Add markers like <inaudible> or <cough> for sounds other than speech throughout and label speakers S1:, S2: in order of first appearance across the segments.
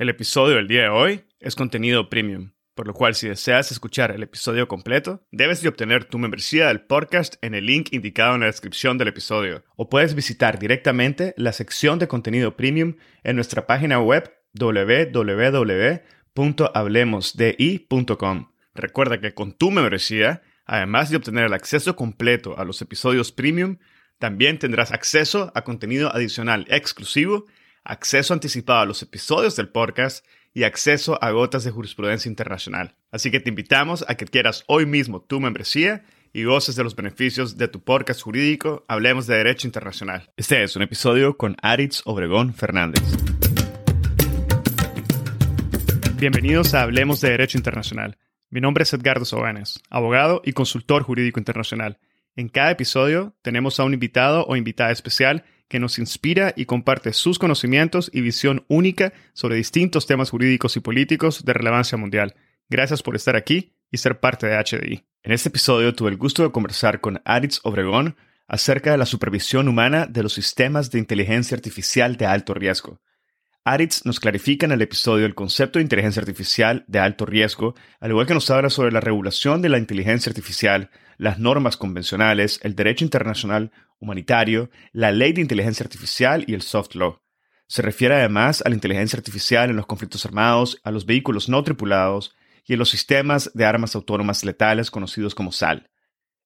S1: El episodio del día de hoy es contenido premium, por lo cual si deseas escuchar el episodio completo, debes de obtener tu membresía del podcast en el link indicado en la descripción del episodio, o puedes visitar directamente la sección de contenido premium en nuestra página web www.hablemosdi.com. Recuerda que con tu membresía, además de obtener el acceso completo a los episodios premium, también tendrás acceso a contenido adicional exclusivo acceso anticipado a los episodios del podcast y acceso a gotas de jurisprudencia internacional. Así que te invitamos a que quieras hoy mismo tu membresía y goces de los beneficios de tu podcast jurídico Hablemos de Derecho Internacional. Este es un episodio con Aritz Obregón Fernández. Bienvenidos a Hablemos de Derecho Internacional. Mi nombre es Edgardo Sobanes, abogado y consultor jurídico internacional. En cada episodio tenemos a un invitado o invitada especial que nos inspira y comparte sus conocimientos y visión única sobre distintos temas jurídicos y políticos de relevancia mundial. Gracias por estar aquí y ser parte de HDI. En este episodio tuve el gusto de conversar con Aritz Obregón acerca de la supervisión humana de los sistemas de inteligencia artificial de alto riesgo. Aritz nos clarifica en el episodio el concepto de inteligencia artificial de alto riesgo, al igual que nos habla sobre la regulación de la inteligencia artificial, las normas convencionales, el derecho internacional humanitario, la ley de inteligencia artificial y el soft law. Se refiere además a la inteligencia artificial en los conflictos armados, a los vehículos no tripulados y en los sistemas de armas autónomas letales conocidos como SAL.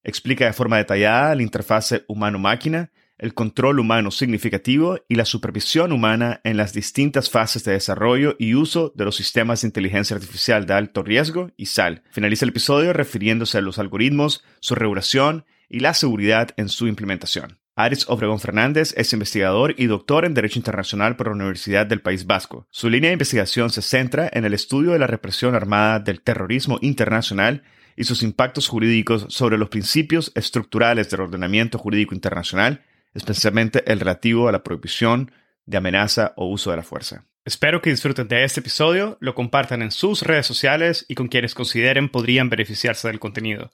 S1: Explica de forma detallada la interfase humano-máquina, el control humano significativo y la supervisión humana en las distintas fases de desarrollo y uso de los sistemas de inteligencia artificial de alto riesgo y SAL. Finaliza el episodio refiriéndose a los algoritmos, su regulación y la seguridad en su implementación. Aris Obregón Fernández es investigador y doctor en Derecho Internacional por la Universidad del País Vasco. Su línea de investigación se centra en el estudio de la represión armada del terrorismo internacional y sus impactos jurídicos sobre los principios estructurales del ordenamiento jurídico internacional, especialmente el relativo a la prohibición de amenaza o uso de la fuerza. Espero que disfruten de este episodio, lo compartan en sus redes sociales y con quienes consideren podrían beneficiarse del contenido.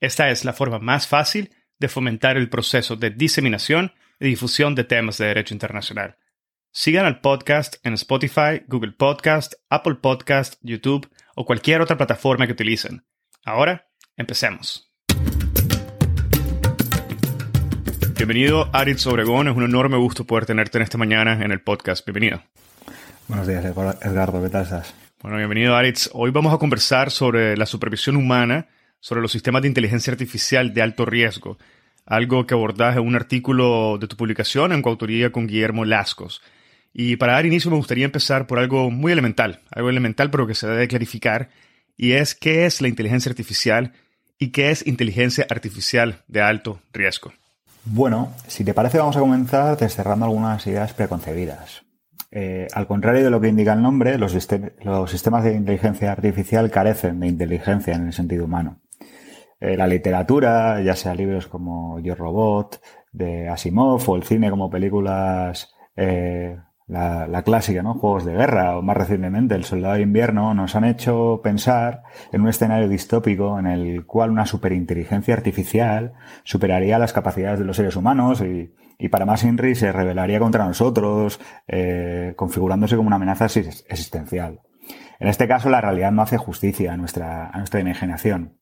S1: Esta es la forma más fácil de fomentar el proceso de diseminación y difusión de temas de derecho internacional. Sigan al podcast en Spotify, Google Podcast, Apple Podcast, YouTube o cualquier otra plataforma que utilicen. Ahora, empecemos. Bienvenido, Aritz Obregón. Es un enorme gusto poder tenerte en esta mañana en el podcast. Bienvenido.
S2: Buenos días, Edgardo. ¿Qué tal estás?
S1: Bueno, bienvenido, Aritz. Hoy vamos a conversar sobre la supervisión humana sobre los sistemas de inteligencia artificial de alto riesgo, algo que abordás en un artículo de tu publicación en coautoría con Guillermo Lascos. Y para dar inicio me gustaría empezar por algo muy elemental, algo elemental pero que se debe clarificar, y es qué es la inteligencia artificial y qué es inteligencia artificial de alto riesgo.
S2: Bueno, si te parece vamos a comenzar desterrando algunas ideas preconcebidas. Eh, al contrario de lo que indica el nombre, los, sistemas de inteligencia artificial carecen de inteligencia en el sentido humano. Eh, la literatura, ya sea libros como Yo Robot, de Asimov, o el cine como películas, eh, la, clásica, ¿no? Juegos de guerra, o más recientemente El Soldado de Invierno, nos han hecho pensar en un escenario distópico en el cual una superinteligencia artificial superaría las capacidades de los seres humanos y, y para más Inri se rebelaría contra nosotros, eh, configurándose como una amenaza existencial. En este caso, la realidad no hace justicia a nuestra, a nuestra imaginación.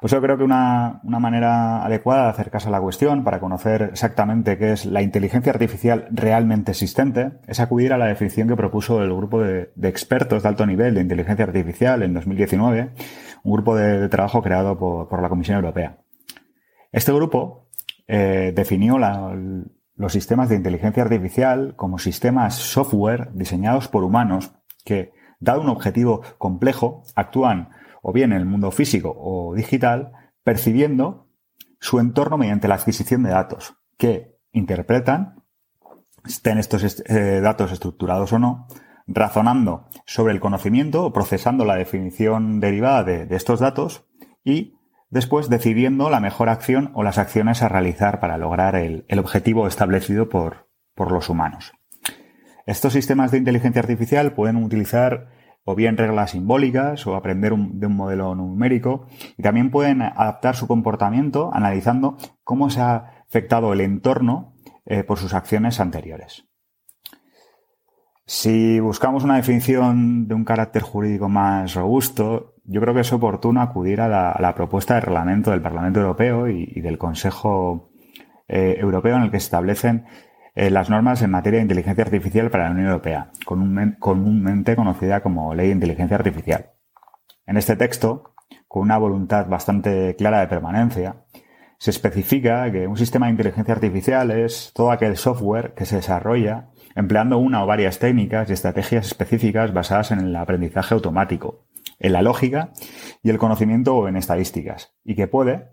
S2: Pues yo creo que una, manera adecuada de acercarse a la cuestión para conocer exactamente qué es la inteligencia artificial realmente existente es acudir a la definición que propuso el grupo de, expertos de alto nivel de inteligencia artificial en 2019, un grupo de, trabajo creado por, la Comisión Europea. Este grupo eh, definió los sistemas de inteligencia artificial como sistemas software diseñados por humanos que, dado un objetivo complejo, actúan o bien en el mundo físico o digital, percibiendo su entorno mediante la adquisición de datos, que interpretan, estén estos eh, datos estructurados o no, razonando sobre el conocimiento o procesando la definición derivada de, estos datos y después decidiendo la mejor acción o las acciones a realizar para lograr el, objetivo establecido por, por los humanos. Estos sistemas de inteligencia artificial pueden utilizar o bien reglas simbólicas o aprender de un modelo numérico y también pueden adaptar su comportamiento analizando cómo se ha afectado el entorno eh, por sus acciones anteriores. Si buscamos una definición de un carácter jurídico más robusto, yo creo que es oportuno acudir a la, propuesta de reglamento del Parlamento Europeo y, del Consejo eh, Europeo en el que se establecen eh, las normas en materia de inteligencia artificial para la Unión Europea, comúnmente conocida como Ley de Inteligencia Artificial. En este texto, con una voluntad bastante clara de permanencia, se especifica que un sistema de inteligencia artificial es todo aquel software que se desarrolla empleando una o varias técnicas y estrategias específicas basadas en el aprendizaje automático, en la lógica y el conocimiento o en estadísticas, y que puede,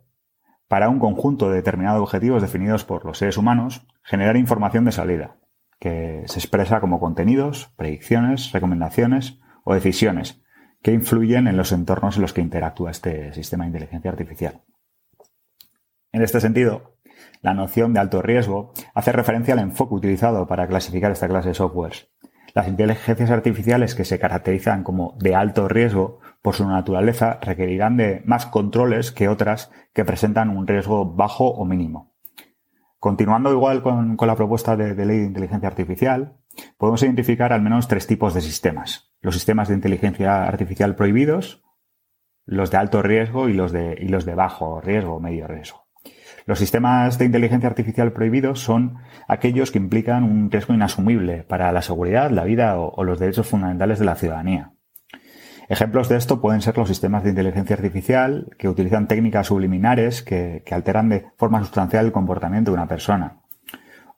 S2: para un conjunto de determinados objetivos definidos por los seres humanos, generar información de salida, que se expresa como contenidos, predicciones, recomendaciones o decisiones que influyen en los entornos en los que interactúa este sistema de inteligencia artificial. En este sentido, la noción de alto riesgo hace referencia al enfoque utilizado para clasificar esta clase de softwares. Las inteligencias artificiales que se caracterizan como de alto riesgo por su naturaleza requerirán de más controles que otras que presentan un riesgo bajo o mínimo. Continuando igual con, la propuesta de, ley de inteligencia artificial, podemos identificar al menos tres tipos de sistemas. Los sistemas de inteligencia artificial prohibidos, los de alto riesgo y los de, bajo riesgo o medio riesgo. Los sistemas de inteligencia artificial prohibidos son aquellos que implican un riesgo inasumible para la seguridad, la vida o, los derechos fundamentales de la ciudadanía. Ejemplos de esto pueden ser los sistemas de inteligencia artificial que utilizan técnicas subliminares que, alteran de forma sustancial el comportamiento de una persona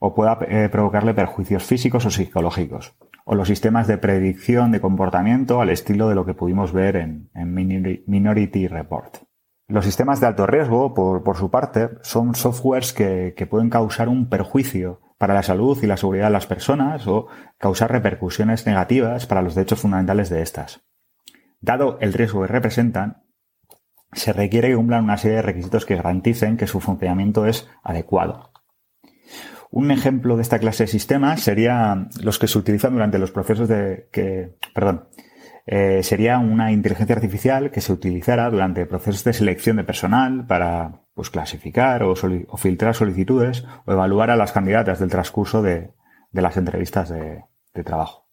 S2: o pueda eh, provocarle perjuicios físicos o psicológicos, o los sistemas de predicción de comportamiento al estilo de lo que pudimos ver en Minority Report. Los sistemas de alto riesgo, por, su parte, son softwares que, pueden causar un perjuicio para la salud y la seguridad de las personas o causar repercusiones negativas para los derechos fundamentales de estas. Dado el riesgo que representan, se requiere que cumplan una serie de requisitos que garanticen que su funcionamiento es adecuado. Un ejemplo de esta clase de sistemas sería los que se utilizan durante los procesos de que, perdón, eh, sería una inteligencia artificial que se utilizara durante procesos de selección de personal para pues, clasificar o, filtrar solicitudes o evaluar a las candidatas del transcurso de, las entrevistas de, trabajo.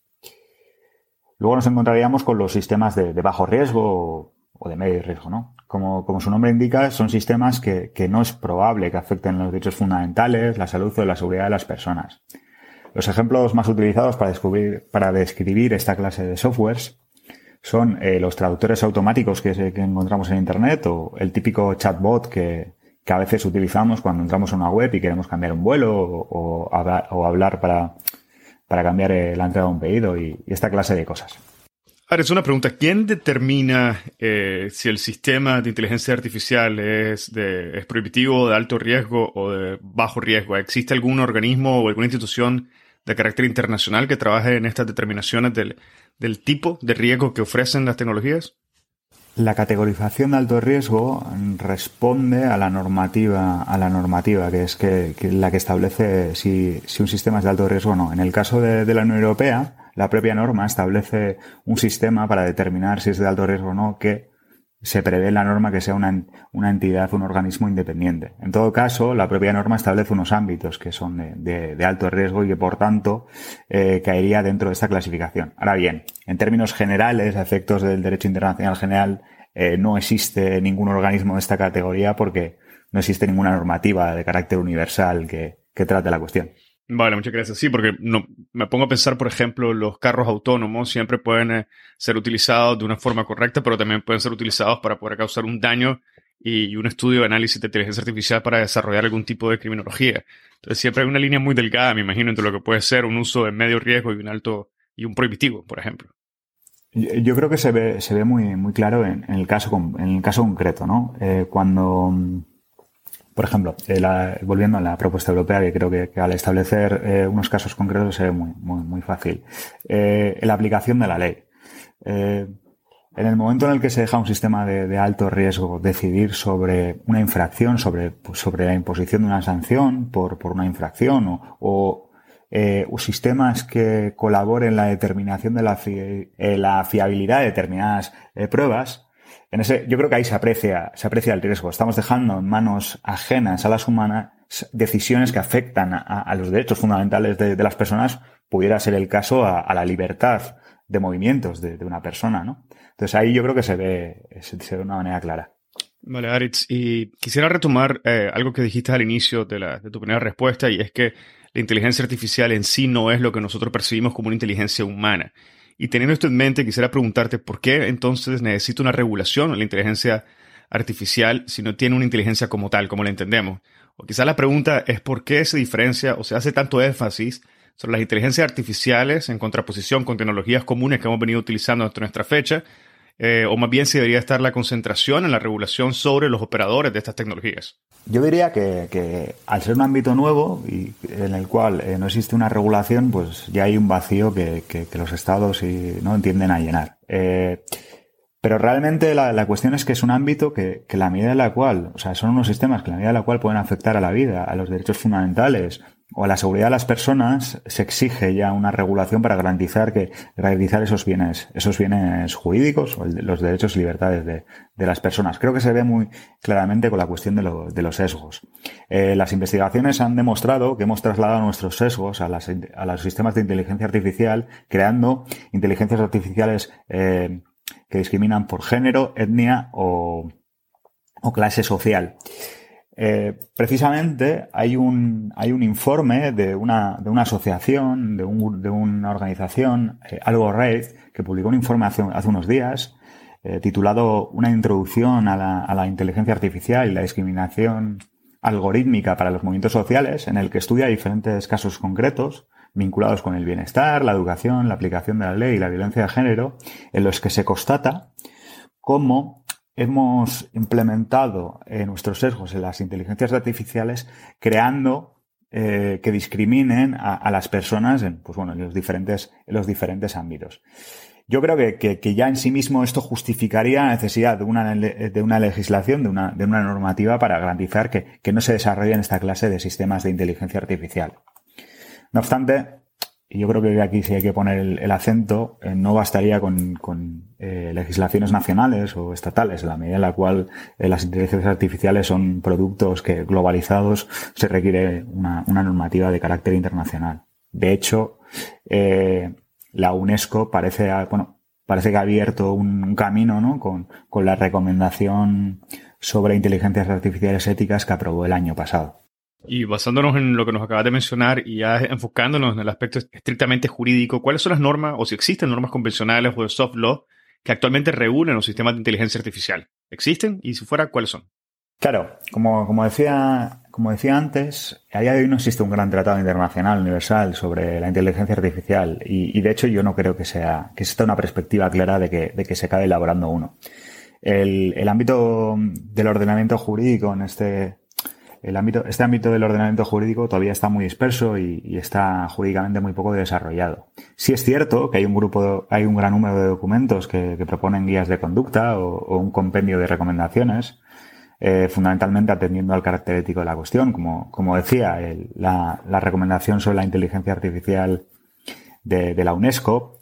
S2: Luego nos encontraríamos con los sistemas de, bajo riesgo o, de medio riesgo, ¿no? Como, como, su nombre indica, son sistemas que, que, no es probable que afecten los derechos fundamentales, la salud o la seguridad de las personas. Los ejemplos más utilizados para, descubrir, para describir esta clase de softwares son eh, los traductores automáticos que, encontramos en Internet o el típico chatbot que, a veces utilizamos cuando entramos a una web y queremos cambiar un vuelo o, hablar para, cambiar eh, la entrada de un pedido y, esta clase de cosas.
S1: Ahora, es una pregunta. ¿Quién determina eh, si el sistema de inteligencia artificial es, de, es prohibitivo, de alto riesgo o de bajo riesgo? ¿Existe algún organismo o alguna institución de carácter internacional que trabaje en estas determinaciones del tipo de riesgo que ofrecen las tecnologías?
S2: La categorización de alto riesgo responde a la normativa, a la normativa que es que, la que establece si, un sistema es de alto riesgo o no. En el caso de, de la Unión Europea, la propia norma establece un sistema para determinar si es de alto riesgo o no que se prevé en la norma que sea una, una, entidad, un organismo independiente. En todo caso, la propia norma establece unos ámbitos que son de, alto riesgo y que, por tanto, eh, caería dentro de esta clasificación. Ahora bien, en términos generales, a efectos del derecho internacional general, eh, no existe ningún organismo de esta categoría porque no existe ninguna normativa de carácter universal que trate la cuestión.
S1: Vale, muchas gracias. Sí, porque no, me pongo a pensar, por ejemplo, los carros autónomos siempre pueden eh, ser utilizados de una forma correcta, pero también pueden ser utilizados para poder causar un daño y, un estudio de análisis de inteligencia artificial para desarrollar algún tipo de criminología. Entonces siempre hay una línea muy delgada, me imagino, entre lo que puede ser un uso de medio riesgo y un alto y un prohibitivo, por ejemplo.
S2: Yo creo que se ve, se ve muy, muy claro en, el caso, en el caso concreto, ¿no? Eh, cuando por ejemplo, eh, volviendo a la propuesta europea, que creo que, al establecer eh, unos casos concretos ve muy, muy, fácil. Eh, la aplicación de la ley. en el momento en el que se deja un sistema de, alto riesgo decidir sobre una infracción, sobre, pues, la imposición de una sanción por, una infracción o, sistemas que colaboren en la determinación de la fiabilidad de determinadas pruebas, en ese, yo creo que ahí se aprecia, se aprecia el riesgo. Estamos dejando en manos ajenas a las humanas decisiones que afectan a, los derechos fundamentales de, las personas, pudiera ser el caso a, la libertad de movimientos de, una persona, ¿no? Entonces ahí yo creo que se ve, se, ve de una manera clara.
S1: Vale, Aritz, y quisiera retomar eh, algo que dijiste al inicio de, la, de tu primera respuesta, y es que la inteligencia artificial en sí no es lo que nosotros percibimos como una inteligencia humana. Y teniendo esto en mente, quisiera preguntarte por qué entonces necesita una regulación la inteligencia artificial si no tiene una inteligencia como tal, como la entendemos. O quizás la pregunta es por qué se diferencia o se hace tanto énfasis sobre las inteligencias artificiales en contraposición con tecnologías comunes que hemos venido utilizando hasta nuestra fecha, eh, o más bien si debería estar la concentración en la regulación sobre los operadores de estas tecnologías.
S2: Yo diría que, al ser un ámbito nuevo y en el cual eh, no existe una regulación, pues ya hay un vacío que, los estados no entienden a llenar. Eh, pero realmente la, cuestión es que es un ámbito que, que, la medida en la cual, o sea, son unos sistemas que la medida en la cual pueden afectar a la vida, a los derechos fundamentales o a la seguridad de las personas, se exige ya una regulación para garantizar que garantizar esos bienes, esos bienes jurídicos o los derechos y libertades de, de, las personas. Creo que se ve muy claramente con la cuestión de, de los sesgos. Eh, las investigaciones han demostrado que hemos trasladado nuestros sesgos a, las, a los sistemas de inteligencia artificial, creando inteligencias artificiales eh, que discriminan por género, etnia o, clase social. Eh, precisamente hay un, hay un informe de una, de una asociación, de, una organización, eh, Algo Red, que publicó un informe hace, unos días eh, titulado Una introducción a la, a la, inteligencia artificial y la discriminación algorítmica para los movimientos sociales, en el que estudia diferentes casos concretos vinculados con el bienestar, la educación, la aplicación de la ley y la violencia de género, en los que se constata cómo hemos implementado eh, nuestros sesgos en las inteligencias artificiales creando eh, que discriminen a, las personas en, pues bueno, en, los diferentes, en los diferentes ámbitos. Yo creo que, que, ya en sí mismo esto justificaría la necesidad de una, de una legislación, de una, de una normativa para garantizar que, que no se desarrollen esta clase de sistemas de inteligencia artificial. No obstante, yo creo que aquí sí hay que poner el, acento, eh, no bastaría con, eh, legislaciones nacionales o estatales, en la medida en la cual eh, las inteligencias artificiales son productos que globalizados se requiere una, normativa de carácter internacional. De hecho, la UNESCO parece, bueno, parece que ha abierto un, camino ¿no? con, con la recomendación sobre inteligencias artificiales éticas que aprobó el año pasado.
S1: Y basándonos en lo que nos acabas de mencionar y ya enfocándonos en el aspecto estrictamente jurídico, ¿cuáles son las normas o si existen normas convencionales o de soft law que actualmente regulen los sistemas de inteligencia artificial? ¿Existen? Y si fuera, ¿cuáles son?
S2: Claro, como, como, decía, como decía antes, a día de hoy no existe un gran tratado internacional universal sobre la inteligencia artificial y, de hecho yo no creo que sea que exista una perspectiva clara de que, de que se acabe elaborando uno. El, el ámbito del ordenamiento jurídico en este, ámbito, este ámbito del ordenamiento jurídico todavía está muy disperso y, está jurídicamente muy poco desarrollado. Sí es cierto que hay un grupo, hay un gran número de documentos que, proponen guías de conducta o, un compendio de recomendaciones, eh, fundamentalmente atendiendo al carácter ético de la cuestión. Como, como decía, la, recomendación sobre la inteligencia artificial de, la UNESCO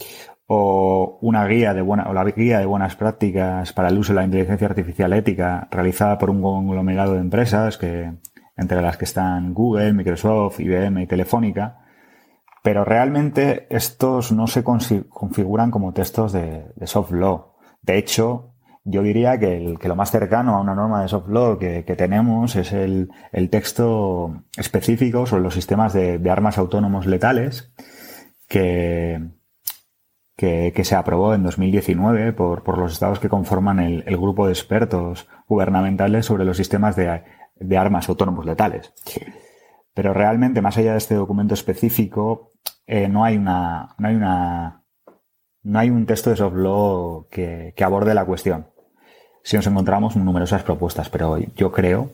S2: o una guía de buena, o la guía de buenas prácticas para el uso de la inteligencia artificial ética realizada por un conglomerado de empresas que, entre las que están Google, Microsoft, IBM y Telefónica, pero realmente estos no se configuran como textos de, soft law. De hecho, yo diría que, lo más cercano a una norma de soft law que, tenemos es el, texto específico sobre los sistemas de, armas autónomos letales que, que, se aprobó en 2019 por, por los estados que conforman el, el, grupo de expertos gubernamentales sobre los sistemas de de armas autónomos letales. Pero realmente, más allá de este documento específico, eh, no hay una, no hay una, no hay un texto de soft law que, aborde la cuestión. Si nos encontramos numerosas propuestas, pero yo creo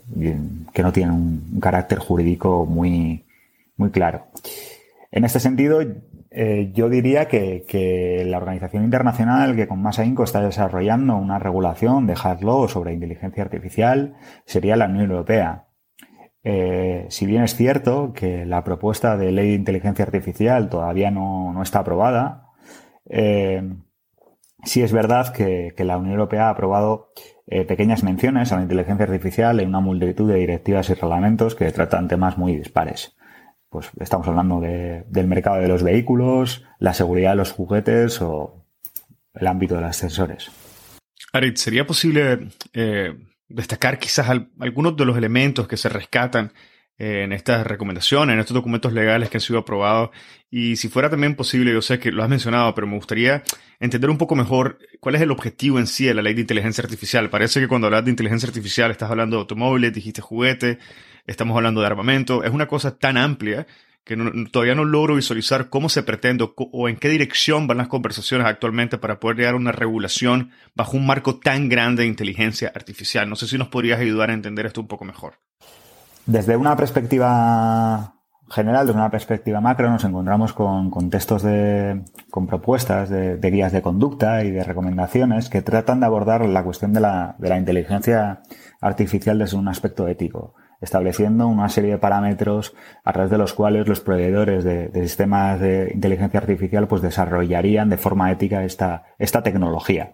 S2: que no tienen un, carácter jurídico muy, muy claro. En este sentido, eh, yo diría que, la organización internacional que con más ahínco está desarrollando una regulación de hard law sobre inteligencia artificial sería la Unión Europea. Eh, si bien es cierto que la propuesta de ley de inteligencia artificial todavía no, no está aprobada, eh, sí es verdad que, la Unión Europea ha aprobado pequeñas menciones a la inteligencia artificial en una multitud de directivas y reglamentos que tratan temas muy dispares. Pues estamos hablando del mercado de los vehículos, la seguridad de los juguetes o el ámbito de los sensores.
S1: Arit, ¿sería posible eh, destacar quizás algunos de los elementos que se rescatan eh, en estas recomendaciones, en estos documentos legales que han sido aprobados. Y si fuera también posible, yo sé que lo has mencionado, pero me gustaría entender un poco mejor cuál es el objetivo en sí de la ley de inteligencia artificial. Parece que cuando hablas de inteligencia artificial estás hablando de automóviles, dijiste juguete, estamos hablando de armamento. Es una cosa tan amplia que todavía no logro visualizar cómo se pretende o en qué dirección van las conversaciones actualmente para poder llegar a una regulación bajo un marco tan grande de inteligencia artificial. No sé si nos podrías ayudar a entender esto un poco mejor.
S2: Desde una perspectiva general, desde una perspectiva macro, nos encontramos con, textos de, con propuestas de, guías de conducta y de recomendaciones que tratan de abordar la cuestión de la, inteligencia artificial desde un aspecto ético, estableciendo una serie de parámetros a través de los cuales los proveedores de, sistemas de inteligencia artificial pues desarrollarían de forma ética esta, esta tecnología.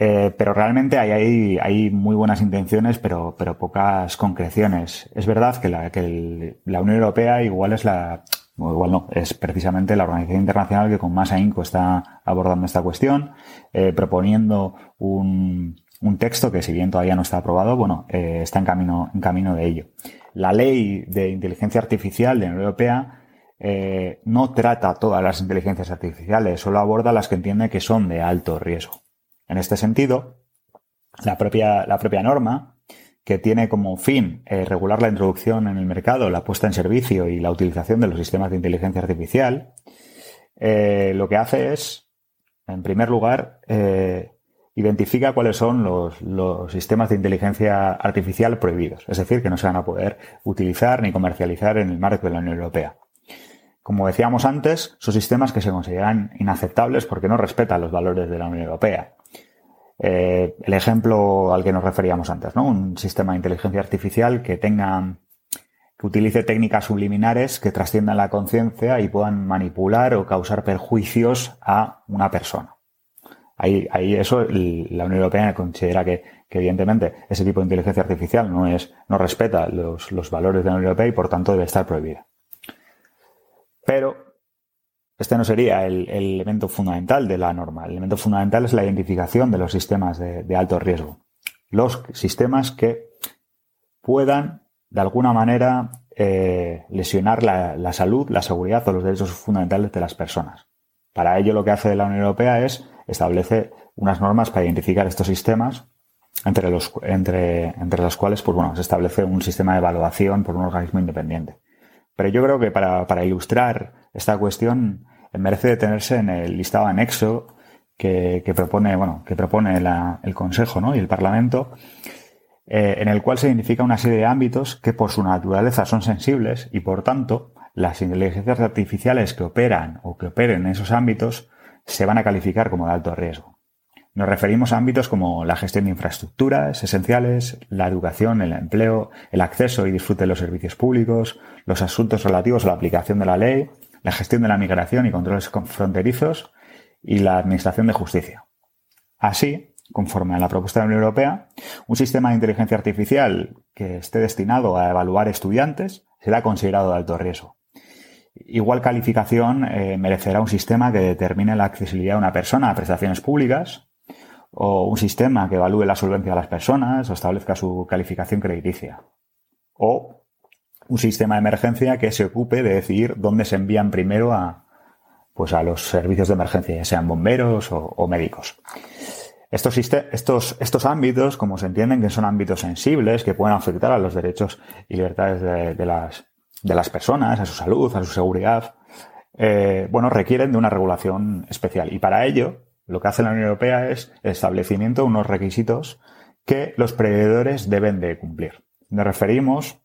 S2: Eh, pero realmente hay, hay, muy buenas intenciones, pero, pero pocas concreciones. Es verdad que la, que la Unión Europea igual es la, igual no, es precisamente la organización internacional que con más ahínco está abordando esta cuestión, eh, proponiendo un, un, texto que si bien todavía no está aprobado, bueno, eh, está en camino, en camino de ello. La ley de inteligencia artificial de la Unión Europea no trata todas las inteligencias artificiales, solo aborda las que entiende que son de alto riesgo. En este sentido, la propia, la propia norma, que tiene como fin eh, regular la introducción en el mercado, la puesta en servicio y la utilización de los sistemas de inteligencia artificial, eh, lo que hace es, en primer lugar, eh, identifica cuáles son los, sistemas de inteligencia artificial prohibidos, es decir, que no se van a poder utilizar ni comercializar en el marco de la Unión Europea. Como decíamos antes, son sistemas que se consideran inaceptables porque no respetan los valores de la Unión Europea. Eh, el ejemplo al que nos referíamos antes, ¿no? Un sistema de inteligencia artificial que tenga, que utilice técnicas subliminares que trasciendan la conciencia y puedan manipular o causar perjuicios a una persona. Ahí, ahí eso, la Unión Europea considera que, evidentemente ese tipo de inteligencia artificial no es, no respeta los, valores de la Unión Europea y por tanto debe estar prohibida. Pero este no sería el, elemento fundamental de la norma. El elemento fundamental es la identificación de los sistemas de, alto riesgo. Los sistemas que puedan, de alguna manera, eh, lesionar la, salud, la seguridad o los derechos fundamentales de las personas. Para ello, lo que hace la Unión Europea es establecer unas normas para identificar estos sistemas, entre los, entre, entre los cuales pues, bueno, se establece un sistema de evaluación por un organismo independiente. Pero yo creo que para, para ilustrar esta cuestión merece detenerse en el listado anexo que, propone, bueno, que propone el Consejo ¿no? y el Parlamento, eh, en el cual se identifica una serie de ámbitos que por su naturaleza son sensibles y por tanto las inteligencias artificiales que operan o que operen en esos ámbitos se van a calificar como de alto riesgo. Nos referimos a ámbitos como la gestión de infraestructuras esenciales, la educación, el empleo, el acceso y disfrute de los servicios públicos, los asuntos relativos a la aplicación de la ley, la gestión de la migración y controles fronterizos y la administración de justicia. Así, conforme a la propuesta de la Unión Europea, un sistema de inteligencia artificial que esté destinado a evaluar estudiantes será considerado de alto riesgo. Igual calificación eh, merecerá un sistema que determine la accesibilidad de una persona a prestaciones públicas o un sistema que evalúe la solvencia de las personas o establezca su calificación crediticia. O un sistema de emergencia que se ocupe de decidir dónde se envían primero a, pues a los servicios de emergencia, ya sean bomberos o, médicos. Estos, estos, estos ámbitos, como se entienden que son ámbitos sensibles, que pueden afectar a los derechos y libertades de, las, de las personas, a su salud, a su seguridad, eh, bueno, requieren de una regulación especial. Y para ello, lo que hace la Unión Europea es el establecimiento de unos requisitos que los proveedores deben de cumplir. Nos referimos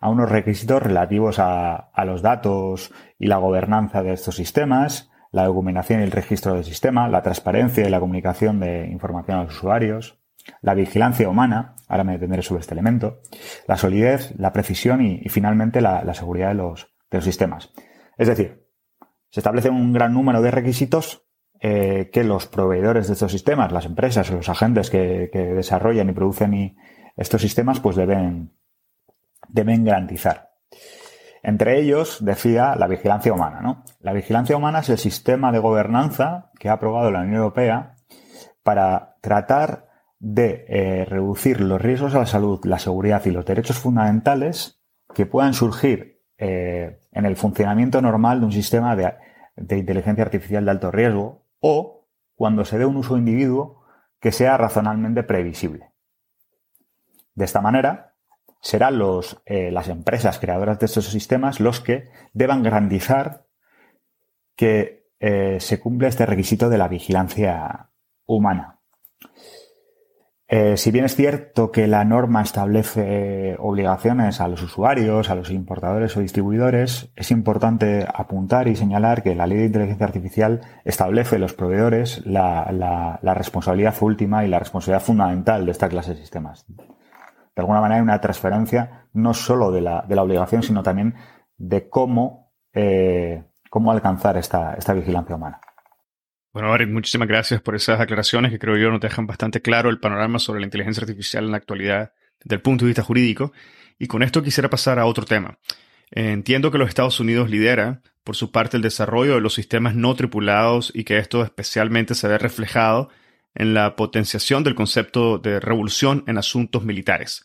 S2: a unos requisitos relativos a, los datos y la gobernanza de estos sistemas, la documentación y el registro del sistema, la transparencia y la comunicación de información a los usuarios, la vigilancia humana, ahora me detendré sobre este elemento, la solidez, la precisión y, finalmente la, seguridad de los, de los sistemas. Es decir, se establecen un gran número de requisitos eh, que los proveedores de estos sistemas, las empresas los agentes que, desarrollan y producen estos sistemas, pues deben, deben garantizar. Entre ellos, decía, la vigilancia humana. ¿no? La vigilancia humana es el sistema de gobernanza que ha aprobado la Unión Europea para tratar de eh, reducir los riesgos a la salud, la seguridad y los derechos fundamentales que puedan surgir eh, en el funcionamiento normal de un sistema de, inteligencia artificial de alto riesgo o cuando se dé un uso individuo que sea razonablemente previsible. De esta manera, serán los, eh, las empresas creadoras de estos sistemas los que deban garantizar que se cumple este requisito de la vigilancia humana. Eh, si bien es cierto que la norma establece obligaciones a los usuarios, a los importadores o distribuidores, es importante apuntar y señalar que la ley de inteligencia artificial establece los proveedores la, responsabilidad última y la responsabilidad fundamental de esta clase de sistemas de alguna manera hay una transferencia no solo de la, obligación, sino también de cómo, eh, cómo alcanzar esta vigilancia humana.
S1: Bueno, Ari, muchísimas gracias por esas aclaraciones que creo yo nos dejan bastante claro el panorama sobre la inteligencia artificial en la actualidad desde el punto de vista jurídico. Y con esto quisiera pasar a otro tema. Entiendo que los Estados Unidos lidera, por su parte, el desarrollo de los sistemas no tripulados y que esto especialmente se ve reflejado en la potenciación del concepto de revolución en asuntos militares.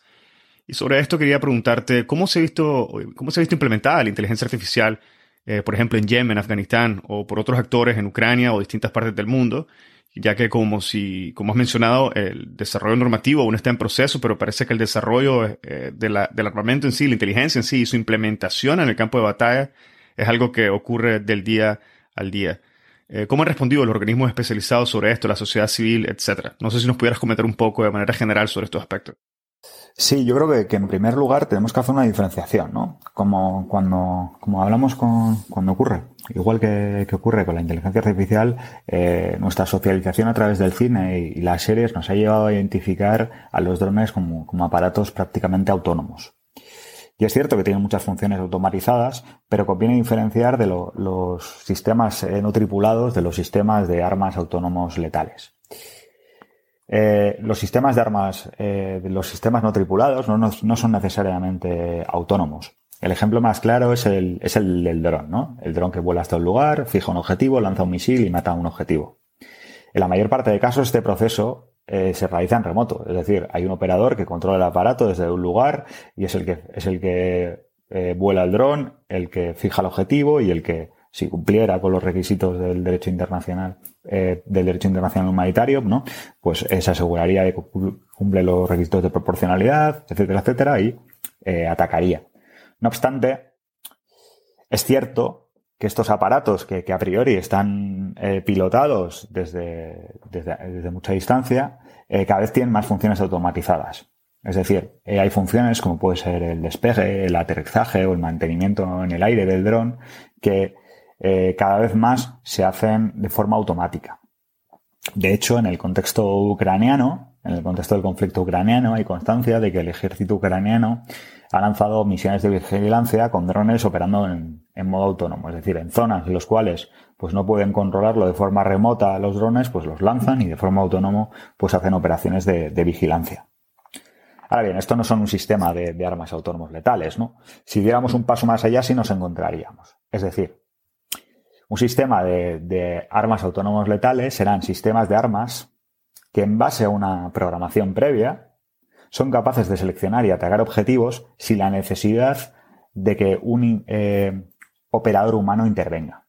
S1: Y sobre esto quería preguntarte cómo se ha visto, cómo se ha visto implementada la inteligencia artificial, eh, por ejemplo, en Yemen, Afganistán, o por otros actores en Ucrania o distintas partes del mundo, ya que como si, como has mencionado, el desarrollo normativo aún está en proceso, pero parece que el desarrollo eh, del armamento en sí, la inteligencia en sí y su implementación en el campo de batalla es algo que ocurre del día al día. Eh, ¿Cómo han respondido los organismos especializados sobre esto, la sociedad civil, etcétera? No sé si nos pudieras comentar un poco de manera general sobre estos aspectos.
S2: Sí, yo creo que, en primer lugar tenemos que hacer una diferenciación, ¿no? Como cuando, como hablamos con, cuando ocurre, igual que, ocurre con la inteligencia artificial, eh, nuestra socialización a través del cine y, las series nos ha llevado a identificar a los drones como, aparatos prácticamente autónomos. Y es cierto que tienen muchas funciones automatizadas, pero conviene diferenciar de los sistemas eh, no tripulados de los sistemas de armas autónomos letales. Eh, los sistemas de armas, eh, los sistemas no tripulados no, son necesariamente autónomos. El ejemplo más claro es el, es el del dron, ¿no? El dron que vuela hasta un lugar, fija un objetivo, lanza un misil y mata a un objetivo. En la mayor parte de casos este proceso eh, se realiza en remoto. Es decir, hay un operador que controla el aparato desde un lugar y es el que, es el que vuela el dron, el que fija el objetivo y el que si cumpliera con los requisitos del derecho internacional, eh, del derecho internacional humanitario, ¿no? Pues se aseguraría de que cumple los requisitos de proporcionalidad, etcétera, etcétera, y eh, atacaría. No obstante, es cierto que estos aparatos que, a priori están eh, pilotados desde, desde, mucha distancia, cada vez tienen más funciones automatizadas. Es decir, hay funciones como puede ser el despegue, el aterrizaje o el mantenimiento en el aire del dron que eh, cada vez más se hacen de forma automática. De hecho, en el contexto ucraniano, en el contexto del conflicto ucraniano, hay constancia de que el ejército ucraniano ha lanzado misiones de vigilancia con drones operando en, modo autónomo, es decir, en zonas en las cuales pues no pueden controlarlo de forma remota los drones, pues los lanzan y de forma autónomo pues hacen operaciones de, vigilancia. Ahora bien, esto no son un sistema de, de, armas autónomos letales, ¿no? Si diéramos un paso más allá, sí nos encontraríamos. Es decir, un sistema de, armas autónomos letales serán sistemas de armas que en base a una programación previa son capaces de seleccionar y atacar objetivos sin la necesidad de que un eh, operador humano intervenga.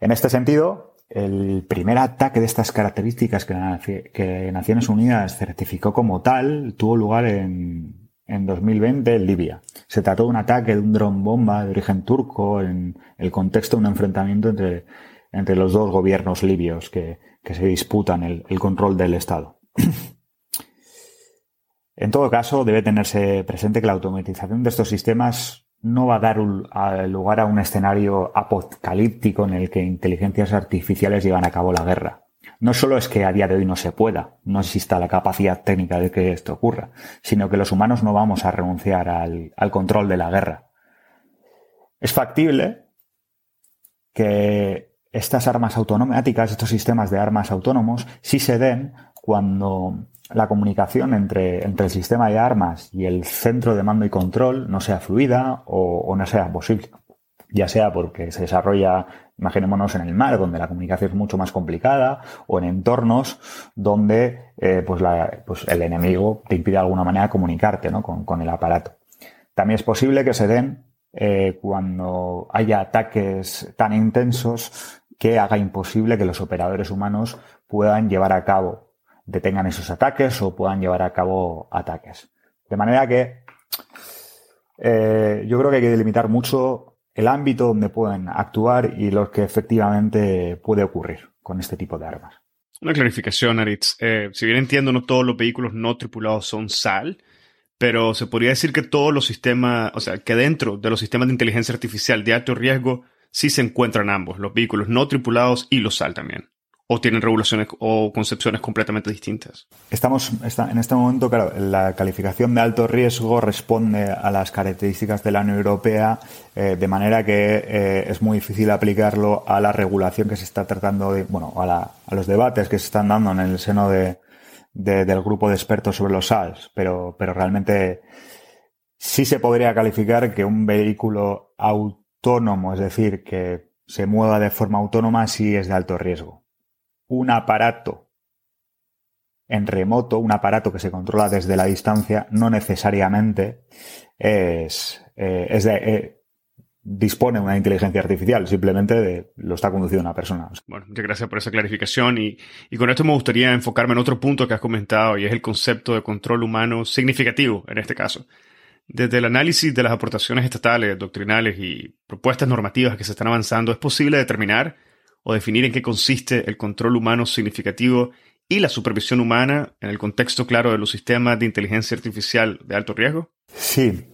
S2: En este sentido, el primer ataque de estas características que Naciones Unidas certificó como tal tuvo lugar en, en 2020 en Libia. Se trató de un ataque de un dron bomba de origen turco en el contexto de un enfrentamiento entre, entre los dos gobiernos libios que, se disputan el, control del Estado. <clears throat> en todo caso, debe tenerse presente que la automatización de estos sistemas no va a dar lugar a un escenario apocalíptico en el que inteligencias artificiales llevan a cabo la guerra no solo es que a día de hoy no se pueda, no exista la capacidad técnica de que esto ocurra, sino que los humanos no vamos a renunciar al, control de la guerra. Es factible que estas armas automáticas, estos sistemas de armas autónomos, sí se den cuando la comunicación entre, entre el sistema de armas y el centro de mando y control no sea fluida o, no sea posible. Ya sea porque se desarrolla, imaginémonos en el mar, donde la comunicación es mucho más complicada, o en entornos donde eh, pues, pues el enemigo te impide de alguna manera comunicarte ¿no? con, el aparato. También es posible que se den eh, cuando haya ataques tan intensos que haga imposible que los operadores humanos puedan llevar a cabo detengan esos ataques o puedan llevar a cabo ataques. De manera que eh, yo creo que hay que delimitar mucho el ámbito donde pueden actuar y lo que efectivamente puede ocurrir con este tipo de armas.
S1: Una clarificación, Aritz. Eh, si bien entiendo, no todos los vehículos no tripulados son SAL, pero se podría decir que todos los sistemas, o sea, que dentro de los sistemas de inteligencia artificial de alto riesgo sí se encuentran ambos, los vehículos no tripulados y los SAL también o tienen regulaciones o concepciones completamente distintas.
S2: Estamos en este momento, claro, la calificación de alto riesgo responde a las características de la Unión Europea eh, de manera que eh, es muy difícil aplicarlo a la regulación que se está tratando de, bueno, a, los debates que se están dando en el seno de, del grupo de expertos sobre los SALs, pero, pero realmente sí se podría calificar que un vehículo autónomo, es decir, que se mueva de forma autónoma, sí es de alto riesgo un aparato en remoto, un aparato que se controla desde la distancia, no necesariamente es, eh, es de, eh, dispone de una inteligencia artificial, simplemente lo está conduciendo una persona.
S1: Bueno, muchas gracias por esa clarificación y, y, con esto me gustaría enfocarme en otro punto que has comentado y es el concepto de control humano significativo en este caso. Desde el análisis de las aportaciones estatales, doctrinales y propuestas normativas que se están avanzando, es posible determinar o definir en qué consiste el control humano significativo y la supervisión humana en el contexto claro de los sistemas de inteligencia artificial de alto riesgo?
S2: Sí.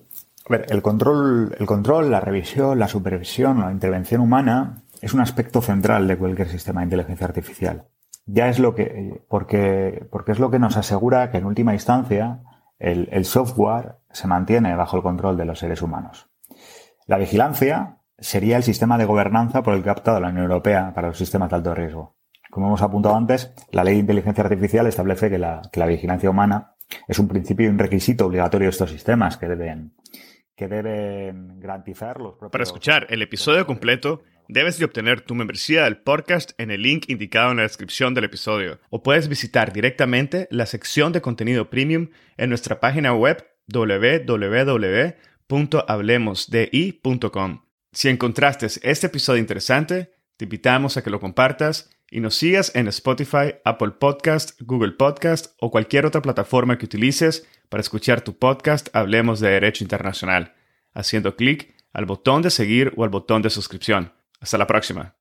S2: A ver, el control, el control, la revisión, la supervisión, la intervención humana es un aspecto central de cualquier sistema de inteligencia artificial. Ya es lo que, porque, porque es lo que nos asegura que en última instancia el, el software se mantiene bajo el control de los seres humanos. La vigilancia sería el sistema de gobernanza por el que ha optado la Unión Europea para los sistemas de alto riesgo. Como hemos apuntado antes, la ley de inteligencia artificial establece que la, vigilancia humana es un principio y un requisito obligatorio de estos sistemas que deben, que deben garantizar
S1: Para escuchar el episodio completo, debes de obtener tu membresía del podcast en el link indicado en la descripción del episodio. O puedes visitar directamente la sección de contenido premium en nuestra página web www.hablemosdi.com. Si encontraste este episodio interesante, te invitamos a que lo compartas y nos sigas en Spotify, Apple Podcast, Google Podcast o cualquier otra plataforma que utilices para escuchar tu podcast Hablemos de Derecho Internacional, haciendo clic al botón de seguir o al botón de suscripción. Hasta la próxima.